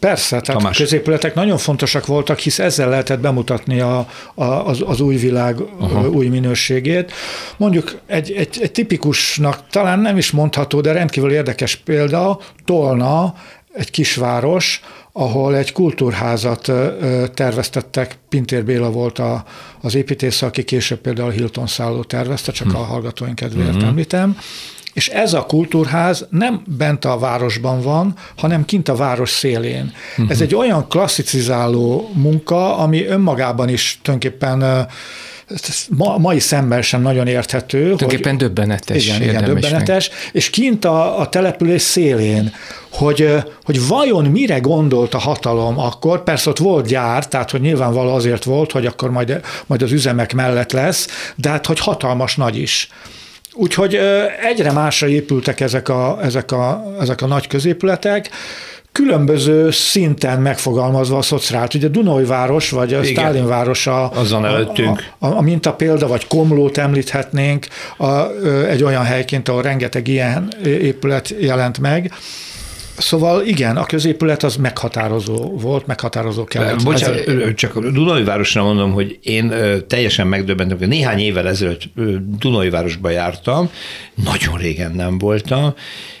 Persze, tehát Tamás. a középületek nagyon fontosak voltak, hisz ezzel lehetett bemutatni a, a, az, az új világ Aha. új minőségét. Mondjuk egy, egy, egy tipikusnak talán nem is mondható, de rendkívül érdekes példa, Tolna, egy kisváros, ahol egy kultúrházat terveztettek, Pintér Béla volt a, az építész, aki később például Hilton szálló tervezte, csak hmm. a hallgatóink kedvéért hmm. említem, és ez a kultúrház nem bent a városban van, hanem kint a város szélén. Uh-huh. Ez egy olyan klasszicizáló munka, ami önmagában is tulajdonképpen ma, mai szemben sem nagyon érthető. Tulajdonképpen hogy, döbbenetes. Igen, igen döbbenetes. Meg. És kint a, a település szélén, hogy, hogy vajon mire gondolt a hatalom akkor, persze ott volt gyár, tehát hogy nyilvánvaló azért volt, hogy akkor majd, majd az üzemek mellett lesz, de hát hogy hatalmas nagy is. Úgyhogy egyre másra épültek ezek a, ezek a, ezek a nagy középületek, különböző szinten megfogalmazva a szociált. Ugye Dunói város, vagy a Stálin város a, Azon előttünk. A, a, a mintapélda, vagy Komlót említhetnénk, a, egy olyan helyként, ahol rengeteg ilyen épület jelent meg. Szóval igen, a középület az meghatározó volt, meghatározó kellett. Bocsánat, csak Dunai városra mondom, hogy én teljesen megdöbbentem, hogy néhány évvel ezelőtt Dunai városba jártam, nagyon régen nem voltam,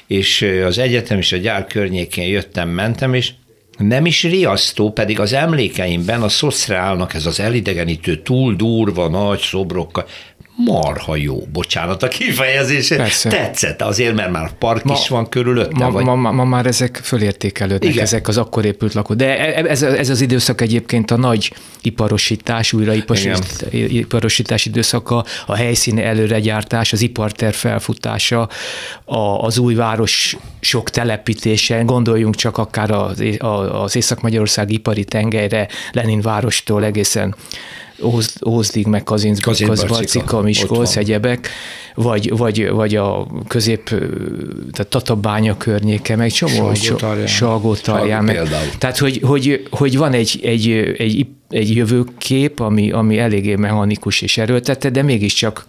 és az egyetem és a gyár környékén jöttem, mentem, és nem is riasztó, pedig az emlékeimben a szoszreálnak ez az elidegenítő, túl durva, nagy szobrokkal, marha jó, bocsánat a kifejezése. Persze. Tetszett azért, mert már park ma, is van körülötte. Ma, vagy... ma, ma, ma már ezek fölértékelődnek, Igen. ezek az akkor épült lakó. De e- e- ez, ez az időszak egyébként a nagy iparosítás, újraiparosítás időszaka, a helyszíni előregyártás, az iparter felfutása, a, az új város sok telepítése, gondoljunk csak akár az, az Észak-Magyarország ipari tengelyre, Lenin várostól egészen Ózdig, meg Kazincbarcika, Kazincbarcika Miskolc, egyebek, vagy, vagy, vagy a közép, tehát Tatabánya környéke, meg csomó, Salgó Talján. Tehát, hogy, hogy, hogy van egy, egy, egy egy jövőkép, ami, ami eléggé mechanikus és erőltette, de mégiscsak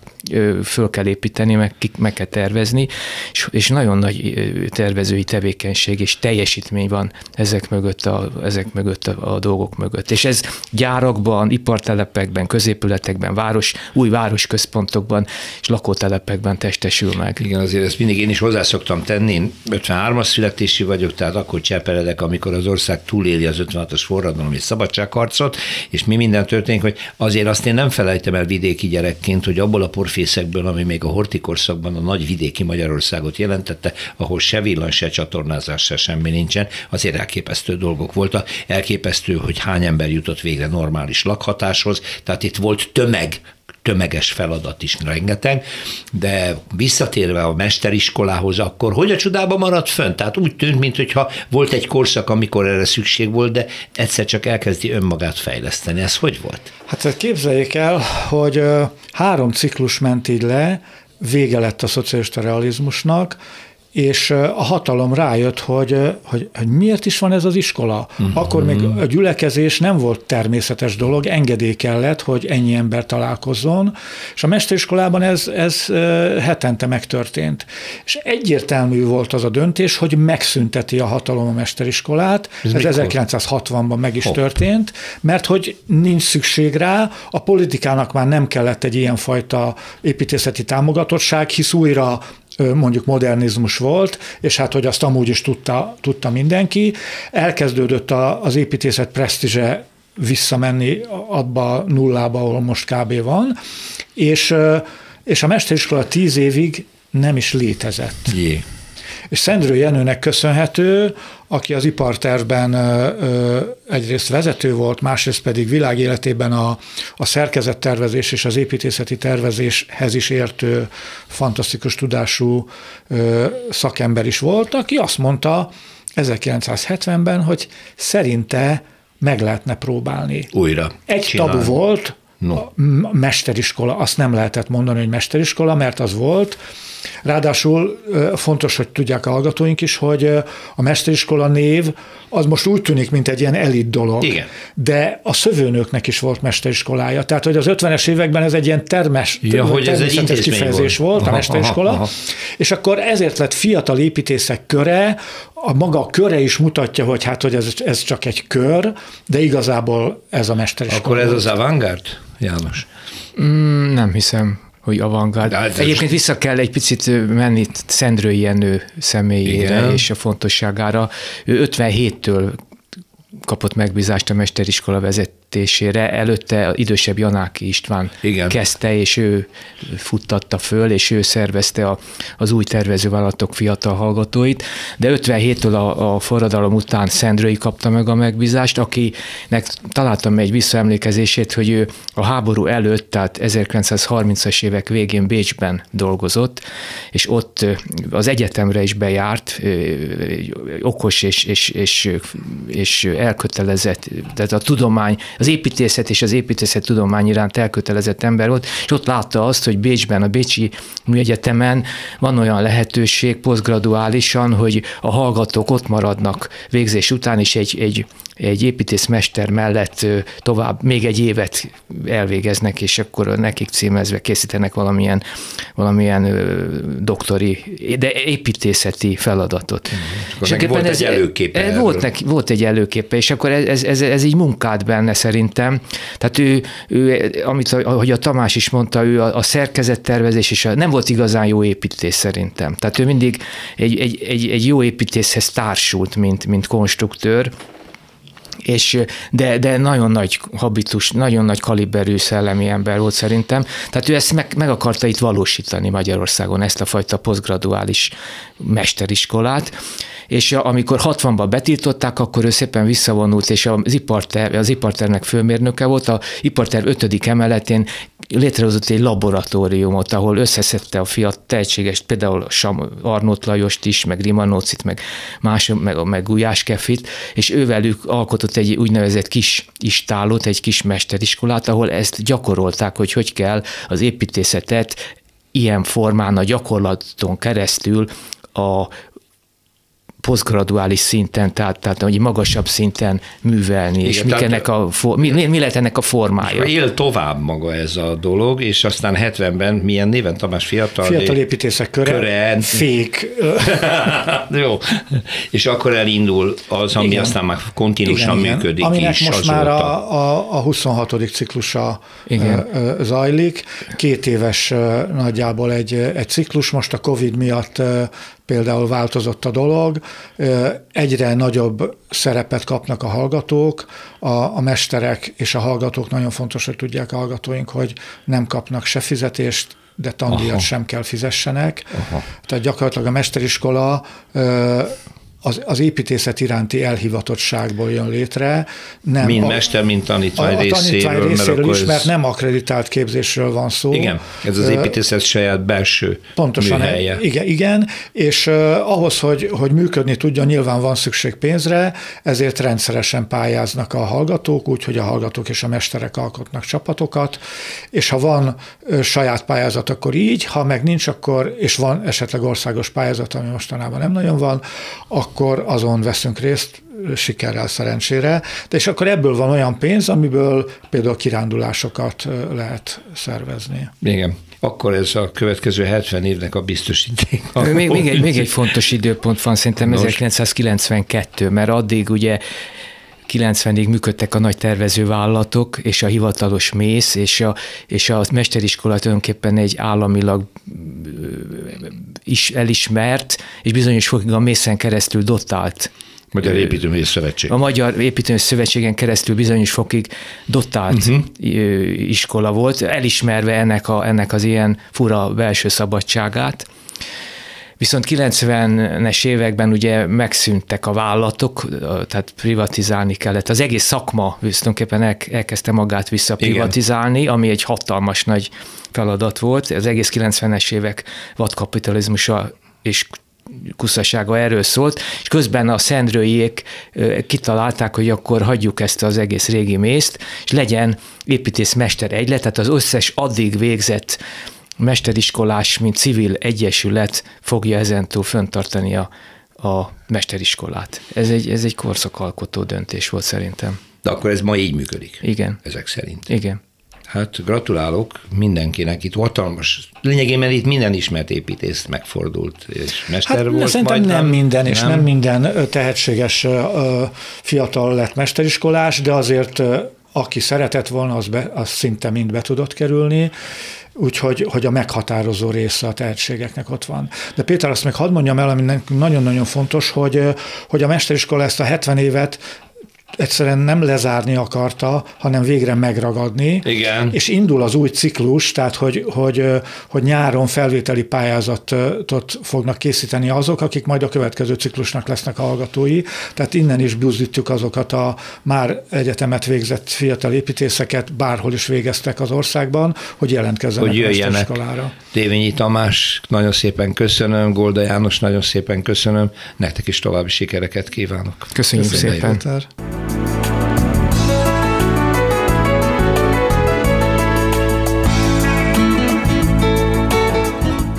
föl kell építeni, meg, meg kell tervezni, és, és nagyon nagy tervezői tevékenység és teljesítmény van ezek mögött a, ezek mögött a, a dolgok mögött. És ez gyárakban, ipartelepekben, középületekben, város, új városközpontokban és lakótelepekben testesül meg. Igen, azért ezt mindig én is hozzá szoktam tenni. Én 53-as születési vagyok, tehát akkor cseperedek, amikor az ország túléli az 56-os forradalom és szabadságharcot, és mi minden történik, hogy azért azt én nem felejtem el vidéki gyerekként, hogy abból a fészekből, ami még a hortikorszakban a nagy vidéki Magyarországot jelentette, ahol se villan, se csatornázás, se semmi nincsen, azért elképesztő dolgok voltak. Elképesztő, hogy hány ember jutott végre normális lakhatáshoz, tehát itt volt tömeg tömeges feladat is rengeteg, de visszatérve a mesteriskolához, akkor hogy a csodába maradt fönn? Tehát úgy tűnt, mintha volt egy korszak, amikor erre szükség volt, de egyszer csak elkezdi önmagát fejleszteni. Ez hogy volt? Hát képzeljék el, hogy három ciklus ment így le, vége lett a szocialista realizmusnak, és a hatalom rájött, hogy, hogy, hogy miért is van ez az iskola. Uh-huh. Akkor még a gyülekezés nem volt természetes dolog, engedély kellett, hogy ennyi ember találkozzon, és a mesteriskolában ez, ez hetente megtörtént. És egyértelmű volt az a döntés, hogy megszünteti a hatalom a mesteriskolát, ez, ez 1960-ban meg is Hopp. történt, mert hogy nincs szükség rá, a politikának már nem kellett egy ilyenfajta építészeti támogatottság, hisz újra mondjuk modernizmus volt, és hát, hogy azt amúgy is tudta, tudta mindenki. Elkezdődött az építészet presztízse visszamenni abba a nullába, ahol most kb. van, és, és a mesteriskola tíz évig nem is létezett. Jé. És Szendrő Jenőnek köszönhető, aki az ipartervben egyrészt vezető volt, másrészt pedig világéletében a, a szerkezettervezés és az építészeti tervezéshez is értő fantasztikus tudású szakember is volt, aki azt mondta 1970-ben, hogy szerinte meg lehetne próbálni. Újra. Egy csinálni. tabu volt, no. a mesteriskola, azt nem lehetett mondani, hogy mesteriskola, mert az volt, Ráadásul fontos, hogy tudják a hallgatóink is, hogy a mesteriskola név az most úgy tűnik, mint egy ilyen elit dolog. Igen. De a szövőnőknek is volt mesteriskolája. Tehát, hogy az 50-es években ez egy ilyen termes, ja, hogy ez egy kifejezés volt, volt aha, a mesteriskola. Aha, aha. És akkor ezért lett fiatal építészek köre, a maga köre is mutatja, hogy hát, hogy ez, ez csak egy kör, de igazából ez a mesteriskola. Akkor ez az avantgárd, János? Mm, nem hiszem hogy avantgárd. Egyébként vissza kell egy picit menni Szendrői Jenő személyére Igen. és a fontosságára. Ő 57-től kapott megbízást a mesteriskola vezet, vezetésére. Előtte idősebb Janáki István Igen. kezdte, és ő futtatta föl, és ő szervezte a, az új tervezővállalatok fiatal hallgatóit, de 57-től a, a forradalom után Szendrői kapta meg a megbízást, akinek találtam egy visszaemlékezését, hogy ő a háború előtt, tehát 1930-as évek végén Bécsben dolgozott, és ott az egyetemre is bejárt, okos és, és, és, és elkötelezett, tehát a tudomány, az építészet és az építészet tudomány iránt elkötelezett ember volt, és ott látta azt, hogy Bécsben, a Bécsi Műegyetemen van olyan lehetőség posztgraduálisan, hogy a hallgatók ott maradnak végzés után, is egy, egy egy építészmester mellett tovább még egy évet elvégeznek, és akkor nekik címezve készítenek valamilyen, valamilyen doktori, de építészeti feladatot. Mm. És volt ez, egy előképe. Ez, volt, neki, volt egy előképe, és akkor ez, ez, ez így munkált benne szerintem. Tehát ő, ő amit, ahogy a Tamás is mondta, ő a, a szerkezettervezés, és a, nem volt igazán jó építész szerintem. Tehát ő mindig egy, egy, egy, egy jó építészhez társult, mint, mint konstruktőr, és, de, de nagyon nagy habitus, nagyon nagy kaliberű szellemi ember volt szerintem. Tehát ő ezt meg, meg akarta itt valósítani Magyarországon, ezt a fajta posztgraduális mesteriskolát, és amikor 60-ban betiltották, akkor ő szépen visszavonult, és az iparterv, az ipartervnek főmérnöke volt, a iparterv 5. emeletén létrehozott egy laboratóriumot, ahol összeszedte a fiat tehetséges, például Arnót Lajost is, meg Rimanócit, meg más, meg, meg Gulyás Kefit, és ővelük alkotott egy úgynevezett kis istálót, egy kis mesteriskolát, ahol ezt gyakorolták, hogy hogy kell az építészetet ilyen formán a gyakorlaton keresztül a posztgraduális szinten, tehát, tehát hogy magasabb szinten művelni, Igen, és mi, ennek a, mi, mi lehet ennek a formája? Él tovább maga ez a dolog, és aztán 70-ben milyen néven Tamás fiatal? Fiatal építészek köre, köre. fék. Jó, és akkor elindul az, ami Igen. aztán már kontinusan Igen, működik Aminek is most már a, a, a 26. ciklusa Igen. zajlik. Két éves nagyjából egy, egy ciklus, most a Covid miatt például változott a dolog, egyre nagyobb szerepet kapnak a hallgatók, a, a mesterek és a hallgatók, nagyon fontos, hogy tudják a hallgatóink, hogy nem kapnak se fizetést, de tandíjat Aha. sem kell fizessenek. Aha. Tehát gyakorlatilag a mesteriskola az, az építészet iránti elhivatottságból jön létre. Nem mind a, mester, mint tanítvány a, a részéről. tanítvány részéről mert is, mert nem akreditált képzésről van szó. Igen, ez az építészet saját belső Pontosan, műhelye. Igen, igen, és uh, ahhoz, hogy, hogy működni tudjon, nyilván van szükség pénzre, ezért rendszeresen pályáznak a hallgatók, úgyhogy a hallgatók és a mesterek alkotnak csapatokat, és ha van uh, saját pályázat, akkor így, ha meg nincs, akkor, és van esetleg országos pályázat, ami mostanában nem nagyon van, akkor azon veszünk részt, sikerrel szerencsére, de és akkor ebből van olyan pénz, amiből például kirándulásokat lehet szervezni. Igen. Akkor ez a következő 70 évnek a biztosíték. Még, még, egy, még egy fontos időpont van szerintem Nos. 1992, mert addig ugye 90-ig működtek a nagy tervezővállalatok, és a hivatalos mész, és a, és a mesteriskola tulajdonképpen egy államilag is elismert, és bizonyos fokig a mészen keresztül dotált Magyar Építőművész Szövetség. A Magyar Építőművész Szövetségen keresztül bizonyos fokig dotált uh-huh. iskola volt, elismerve ennek, a, ennek az ilyen fura belső szabadságát. Viszont 90-es években ugye megszűntek a vállalatok, tehát privatizálni kellett. Az egész szakma tulajdonképpen el, elkezdte magát visszaprivatizálni, Igen. ami egy hatalmas nagy feladat volt. Az egész 90-es évek vadkapitalizmusa és kuszasága erről szólt, és közben a szendrőiek kitalálták, hogy akkor hagyjuk ezt az egész régi mészt, és legyen építészmester egylet, tehát az összes addig végzett mesteriskolás, mint civil egyesület fogja ezentúl föntartani a, a mesteriskolát. Ez egy, ez egy korszakalkotó döntés volt szerintem. De akkor ez ma így működik? Igen. Ezek szerint? Igen. Hát gratulálok mindenkinek, itt hatalmas, lényegében itt minden ismert építész megfordult, és mester hát, volt. Szerintem nem minden, és nem. nem minden tehetséges fiatal lett mesteriskolás, de azért aki szeretett volna, az, be, az szinte mind be tudott kerülni, úgyhogy hogy a meghatározó része a tehetségeknek ott van. De Péter, azt meg hadd mondjam el, ami nagyon-nagyon fontos, hogy, hogy a mesteriskola ezt a 70 évet egyszerűen nem lezárni akarta, hanem végre megragadni. Igen. És indul az új ciklus, tehát hogy, hogy, hogy nyáron felvételi pályázatot fognak készíteni azok, akik majd a következő ciklusnak lesznek hallgatói. Tehát innen is buzdítjuk azokat a már egyetemet végzett fiatal építészeket, bárhol is végeztek az országban, hogy jelentkezzenek hogy jöjjenek. a iskolára. Tévényi Tamás, nagyon szépen köszönöm, Golda János, nagyon szépen köszönöm, nektek is további sikereket kívánok. Köszönjük, Köszönjük szépen. Péter.